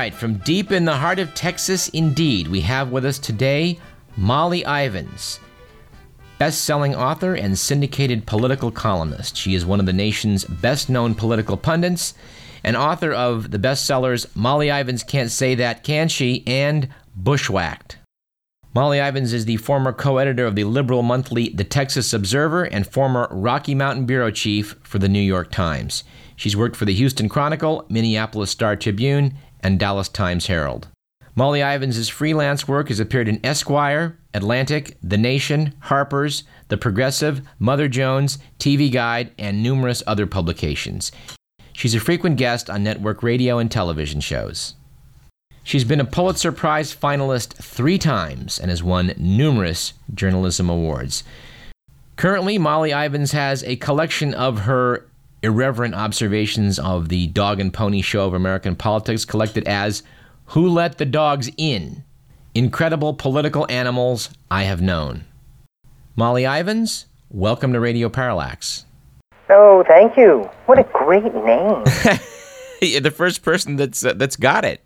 Right, from deep in the heart of Texas, indeed, we have with us today Molly Ivins, best selling author and syndicated political columnist. She is one of the nation's best known political pundits and author of the bestsellers Molly Ivins Can't Say That, Can She? and Bushwhacked. Molly Ivins is the former co editor of the liberal monthly The Texas Observer and former Rocky Mountain Bureau Chief for the New York Times. She's worked for the Houston Chronicle, Minneapolis Star Tribune, and Dallas Times Herald. Molly Ivins' freelance work has appeared in Esquire, Atlantic, The Nation, Harper's, The Progressive, Mother Jones, TV Guide, and numerous other publications. She's a frequent guest on network radio and television shows. She's been a Pulitzer Prize finalist three times and has won numerous journalism awards. Currently, Molly Ivins has a collection of her irreverent observations of the dog and pony show of American politics collected as Who Let the Dogs In? Incredible Political Animals I Have Known. Molly Ivins, welcome to Radio Parallax. Oh, thank you. What a great name. the first person that's uh, that's got it.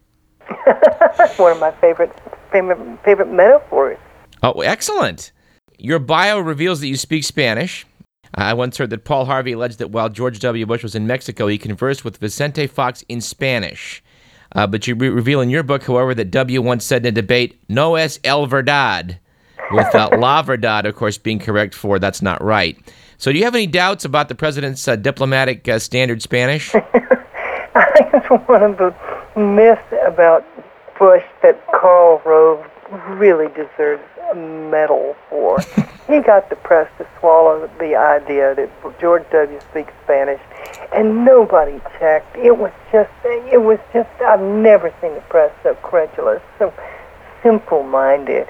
One of my favorite favorite favorite metaphors. Oh, excellent. Your bio reveals that you speak Spanish. I once heard that Paul Harvey alleged that while George W. Bush was in Mexico, he conversed with Vicente Fox in Spanish. Uh, but you re- reveal in your book, however, that W once said in a debate, no es el verdad, with uh, la verdad, of course, being correct for that's not right. So do you have any doubts about the president's uh, diplomatic uh, standard Spanish? I think it's one of the myths about Bush that Karl Rove really deserves a medal for. he got the press to swallow the idea that George W. speaks Spanish, and nobody checked. It was just, it was just. I've never seen the press so credulous, so simple-minded.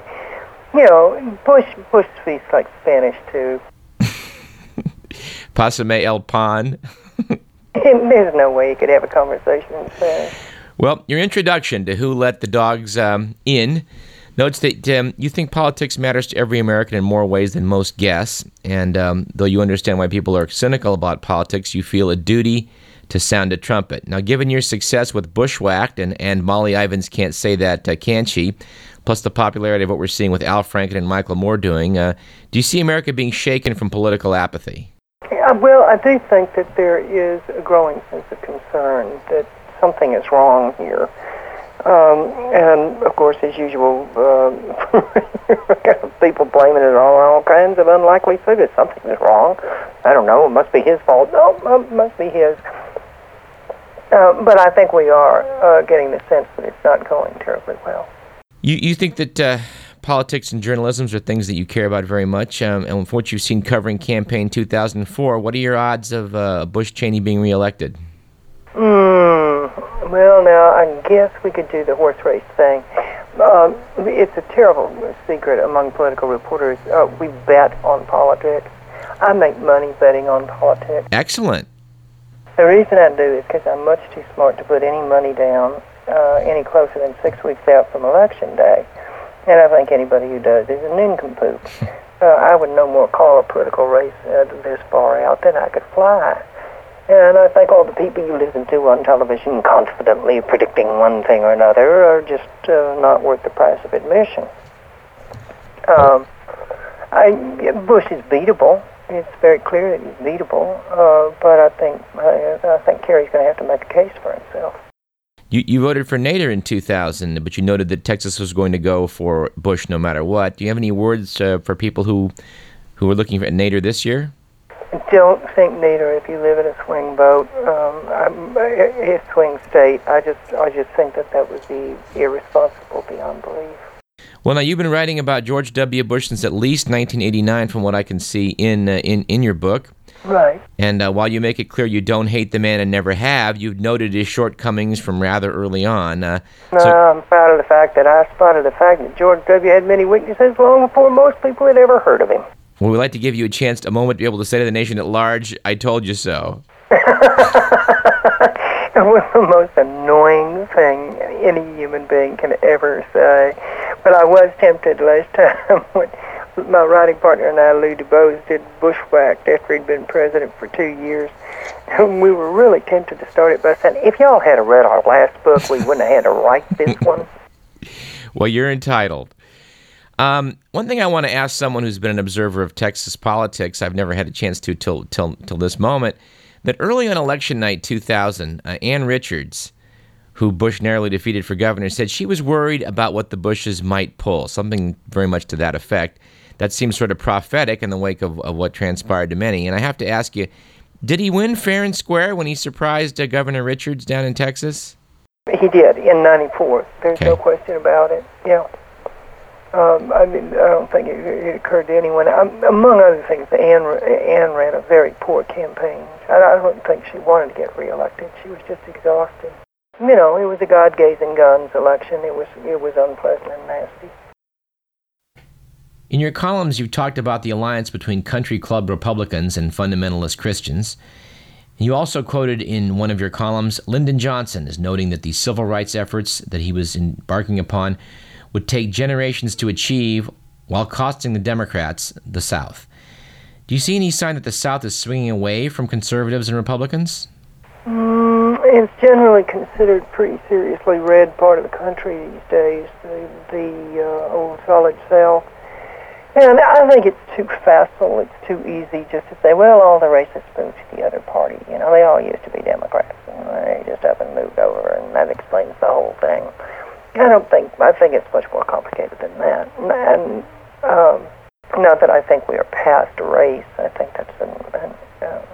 You know, Bush Bush speaks like Spanish too. Pasame el pan. There's no way you could have a conversation in Spanish. Well, your introduction to Who Let the Dogs um, In notes that um, you think politics matters to every American in more ways than most guess. And um, though you understand why people are cynical about politics, you feel a duty to sound a trumpet. Now, given your success with Bushwhacked, and, and Molly Ivins can't say that, uh, can she? Plus the popularity of what we're seeing with Al Franken and Michael Moore doing, uh, do you see America being shaken from political apathy? Yeah, well, I do think that there is a growing sense of concern that something is wrong here. Um, and of course, as usual, uh, people blaming it on all kinds of unlikely figures. Something is wrong. I don't know. It must be his fault. No, it must be his. Uh, but I think we are uh, getting the sense that it's not going terribly well. You you think that uh, politics and journalism are things that you care about very much, um, and from what you've seen covering campaign 2004, what are your odds of uh, Bush Cheney being reelected? Hmm. Well, now I guess we could do the horse race thing. Um, it's a terrible secret among political reporters. Uh, we bet on politics. I make money betting on politics. Excellent. The reason I do is because I'm much too smart to put any money down uh, any closer than six weeks out from election day. And I think anybody who does is a nincompoop. uh, I would no more call a political race uh, this far out than I could fly. And I think all the people you listen to on television confidently predicting one thing or another are just uh, not worth the price of admission. Um, I, Bush is beatable. It's very clear that he's beatable. Uh, but I think uh, I think Kerry's going to have to make a case for himself. You, you voted for Nader in 2000, but you noted that Texas was going to go for Bush no matter what. Do you have any words uh, for people who who are looking for Nader this year? Don't think Nader if you live in a swing vote, um, a swing state. I just, I just think that that would be irresponsible beyond belief. Well, now you've been writing about George W. Bush since at least 1989, from what I can see in uh, in in your book. Right. And uh, while you make it clear you don't hate the man and never have, you've noted his shortcomings from rather early on. Uh, no, so I'm proud of the fact that I spotted the fact that George W. had many weaknesses long before most people had ever heard of him. Well, we'd like to give you a chance, a moment to be able to say to the nation at large, I told you so. it was the most annoying thing any human being can ever say. But I was tempted last time when, my writing partner and I, Lou DuBose, did Bushwhacked after he'd been president for two years. And we were really tempted to start it by saying, if y'all had read our last book, we wouldn't have had to write this one. well, you're entitled. Um, one thing I want to ask someone who's been an observer of Texas politics, I've never had a chance to till till till this moment, that early on election night 2000, uh, Ann Richards, who Bush narrowly defeated for governor, said she was worried about what the Bushes might pull, something very much to that effect. That seems sort of prophetic in the wake of, of what transpired to many. And I have to ask you, did he win fair and square when he surprised uh, Governor Richards down in Texas? He did in '94. There's okay. no question about it. Yeah. Um, I mean, I don't think it, it occurred to anyone. Um, among other things, Ann, Ann ran a very poor campaign. I, I don't think she wanted to get reelected. She was just exhausted. You know, it was a God-gazing guns election. It was it was unpleasant and nasty. In your columns, you've talked about the alliance between country club Republicans and fundamentalist Christians. You also quoted in one of your columns Lyndon Johnson as noting that the civil rights efforts that he was embarking upon would take generations to achieve while costing the Democrats the South. Do you see any sign that the South is swinging away from conservatives and Republicans? Mm, it's generally considered pretty seriously red part of the country these days, the, the uh, old solid South. And I think it's too facile, it's too easy just to say, well, all the racists moved to the other party. You know, they all used to be Democrats, and they just and moved over, and that explains the whole thing. I don't think. I think it's much more complicated than that. And um, not that I think we are past race. I think that's a an uh,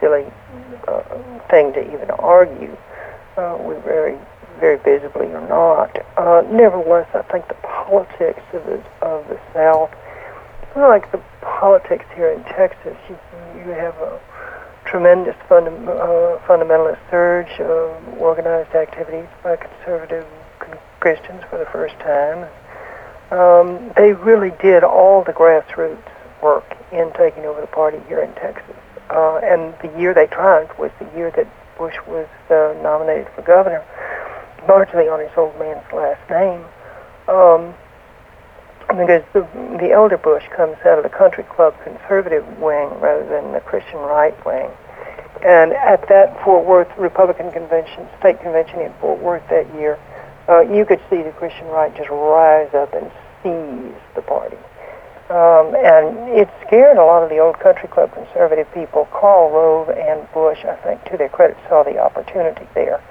silly uh, thing to even argue. Uh, we very, very visibly are not. Uh, nevertheless, I think the politics of the of the South, like the politics here in Texas, you, you have a tremendous funda- uh, fundamentalist surge, uh, organized activities by conservative Christians for the first time. Um, they really did all the grassroots work in taking over the party here in Texas. Uh, and the year they triumphed was the year that Bush was uh, nominated for governor, largely on his old man's last name. Um, because the, the elder Bush comes out of the country club conservative wing rather than the Christian right wing. And at that Fort Worth Republican convention, state convention in Fort Worth that year, uh, you could see the Christian right just rise up and seize the party. Um, and it scared a lot of the old country club conservative people. Karl Rove and Bush, I think, to their credit, saw the opportunity there.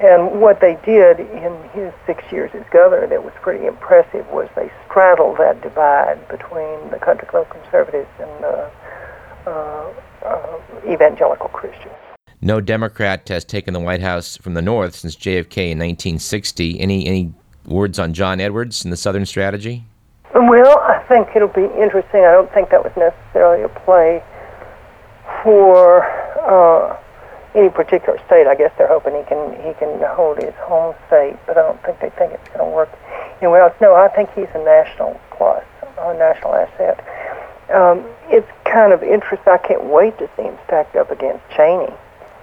And what they did in his six years as governor that was pretty impressive was they straddled that divide between the country club conservatives and the uh, uh, evangelical Christians. No Democrat has taken the White House from the North since JFK in 1960. Any any words on John Edwards and the Southern strategy? Well, I think it'll be interesting. I don't think that was necessarily a play for uh, any particular state. I guess they're hoping he can he can hold his home state, but I don't think they think it's going to work anywhere else. No, I think he's a national plus, a national asset. Um, it's kind of interesting. I can't wait to see him stacked up against Cheney.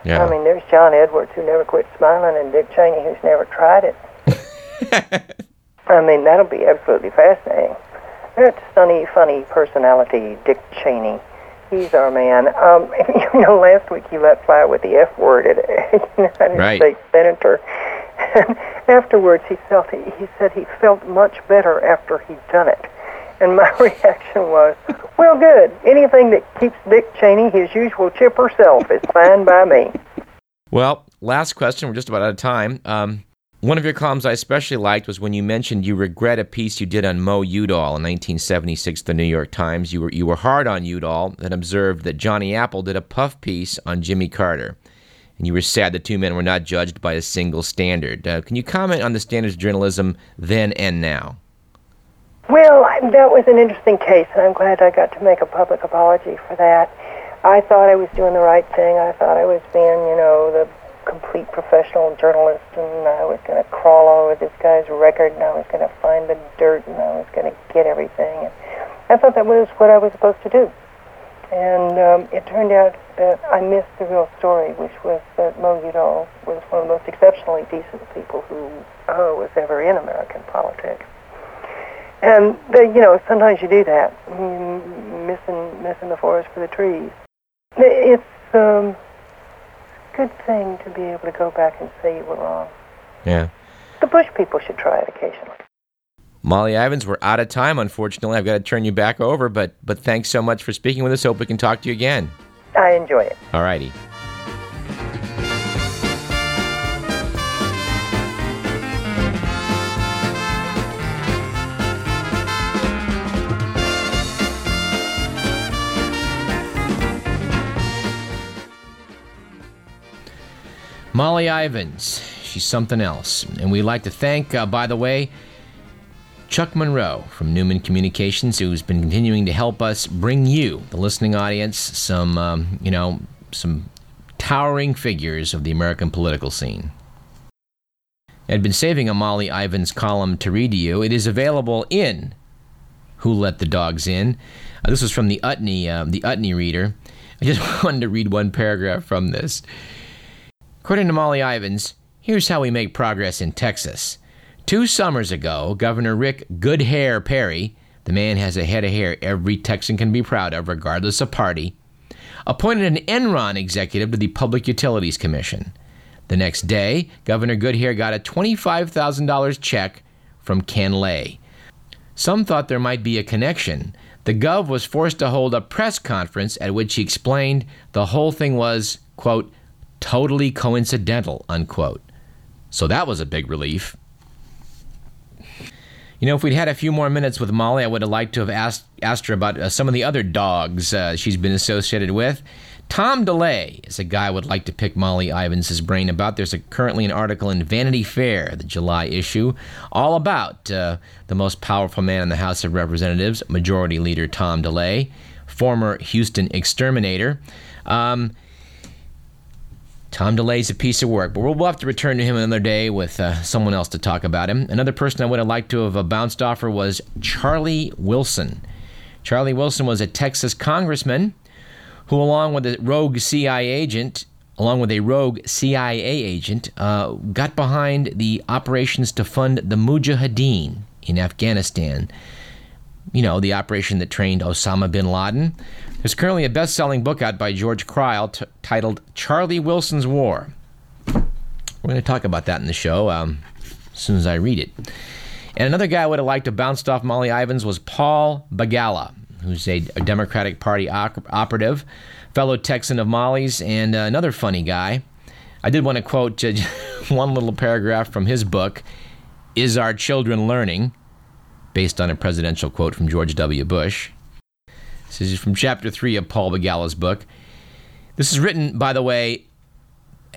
Yeah. I mean, there's John Edwards who never quit smiling, and Dick Cheney who's never tried it. I mean, that'll be absolutely fascinating. That sunny, funny personality, Dick Cheney. He's our man. Um, you know, last week he let fly with the F word at a United right. States senator. And afterwards, he felt he, he said he felt much better after he'd done it. And my reaction was, well, good. Anything that keeps Dick Cheney his usual chipper self is fine by me. Well, last question. We're just about out of time. Um, one of your columns I especially liked was when you mentioned you regret a piece you did on Mo Udall in 1976, the New York Times. You were you were hard on Udall and observed that Johnny Apple did a puff piece on Jimmy Carter, and you were sad the two men were not judged by a single standard. Uh, can you comment on the standards of journalism then and now? Well, that was an interesting case, and I'm glad I got to make a public apology for that. I thought I was doing the right thing. I thought I was being, you know, the complete professional journalist, and I was going to crawl over this guy's record, and I was going to find the dirt, and I was going to get everything. And I thought that was what I was supposed to do. And um, it turned out that I missed the real story, which was that Mo Udall was one of the most exceptionally decent people who uh, was ever in American politics. And they, you know, sometimes you do that, missing missing the forest for the trees. It's um, a good thing to be able to go back and say you were wrong. Yeah. The Bush people should try it occasionally. Molly Ivins, we're out of time. Unfortunately, I've got to turn you back over, but but thanks so much for speaking with us. Hope we can talk to you again. I enjoy it. All righty. Molly Ivins, she's something else. And we'd like to thank, uh, by the way, Chuck Monroe from Newman Communications, who's been continuing to help us bring you, the listening audience, some, um, you know, some towering figures of the American political scene. I'd been saving a Molly Ivins column to read to you. It is available in Who Let the Dogs In. Uh, this was from the Utne, uh, the Utne Reader. I just wanted to read one paragraph from this. According to Molly Ivins, here's how we make progress in Texas. Two summers ago, Governor Rick Goodhair Perry, the man has a head of hair every Texan can be proud of, regardless of party, appointed an Enron executive to the Public Utilities Commission. The next day, Governor Goodhair got a $25,000 check from Ken Lay. Some thought there might be a connection. The Gov was forced to hold a press conference at which he explained the whole thing was, quote, totally coincidental, unquote. So that was a big relief. You know, if we'd had a few more minutes with Molly, I would have liked to have asked, asked her about uh, some of the other dogs uh, she's been associated with. Tom DeLay is a guy I would like to pick Molly Ivins' brain about. There's a, currently an article in Vanity Fair, the July issue, all about uh, the most powerful man in the House of Representatives, Majority Leader Tom DeLay, former Houston exterminator. Um, Tom DeLay's a piece of work, but we'll, have to return to him another day with uh, someone else to talk about him. Another person I would have liked to have uh, bounced off her was Charlie Wilson. Charlie Wilson was a Texas congressman who, along with a rogue CIA agent, along with a rogue CIA agent, uh, got behind the operations to fund the Mujahideen in Afghanistan. You know, the operation that trained Osama bin Laden. There's currently a best selling book out by George Crile t- titled Charlie Wilson's War. We're going to talk about that in the show um, as soon as I read it. And another guy I would have liked to bounce off Molly Ivins was Paul Begala, who's a, a Democratic Party op- operative, fellow Texan of Molly's, and uh, another funny guy. I did want to quote uh, one little paragraph from his book, Is Our Children Learning? Based on a presidential quote from George W. Bush. This is from chapter three of Paul Begala's book. This is written, by the way,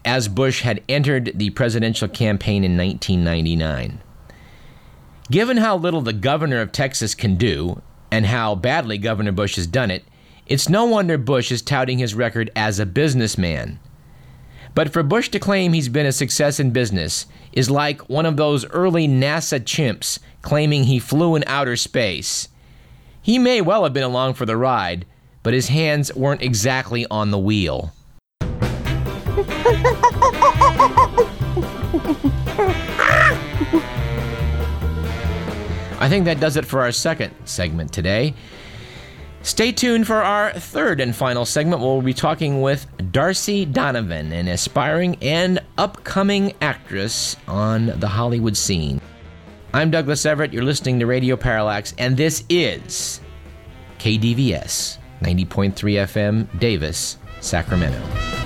as Bush had entered the presidential campaign in 1999. Given how little the governor of Texas can do, and how badly Governor Bush has done it, it's no wonder Bush is touting his record as a businessman. But for Bush to claim he's been a success in business is like one of those early NASA chimps claiming he flew in outer space. He may well have been along for the ride, but his hands weren't exactly on the wheel. I think that does it for our second segment today. Stay tuned for our third and final segment. We'll be talking with Darcy Donovan, an aspiring and upcoming actress on the Hollywood scene. I'm Douglas Everett. You're listening to Radio Parallax, and this is KDVS 90.3 FM, Davis, Sacramento.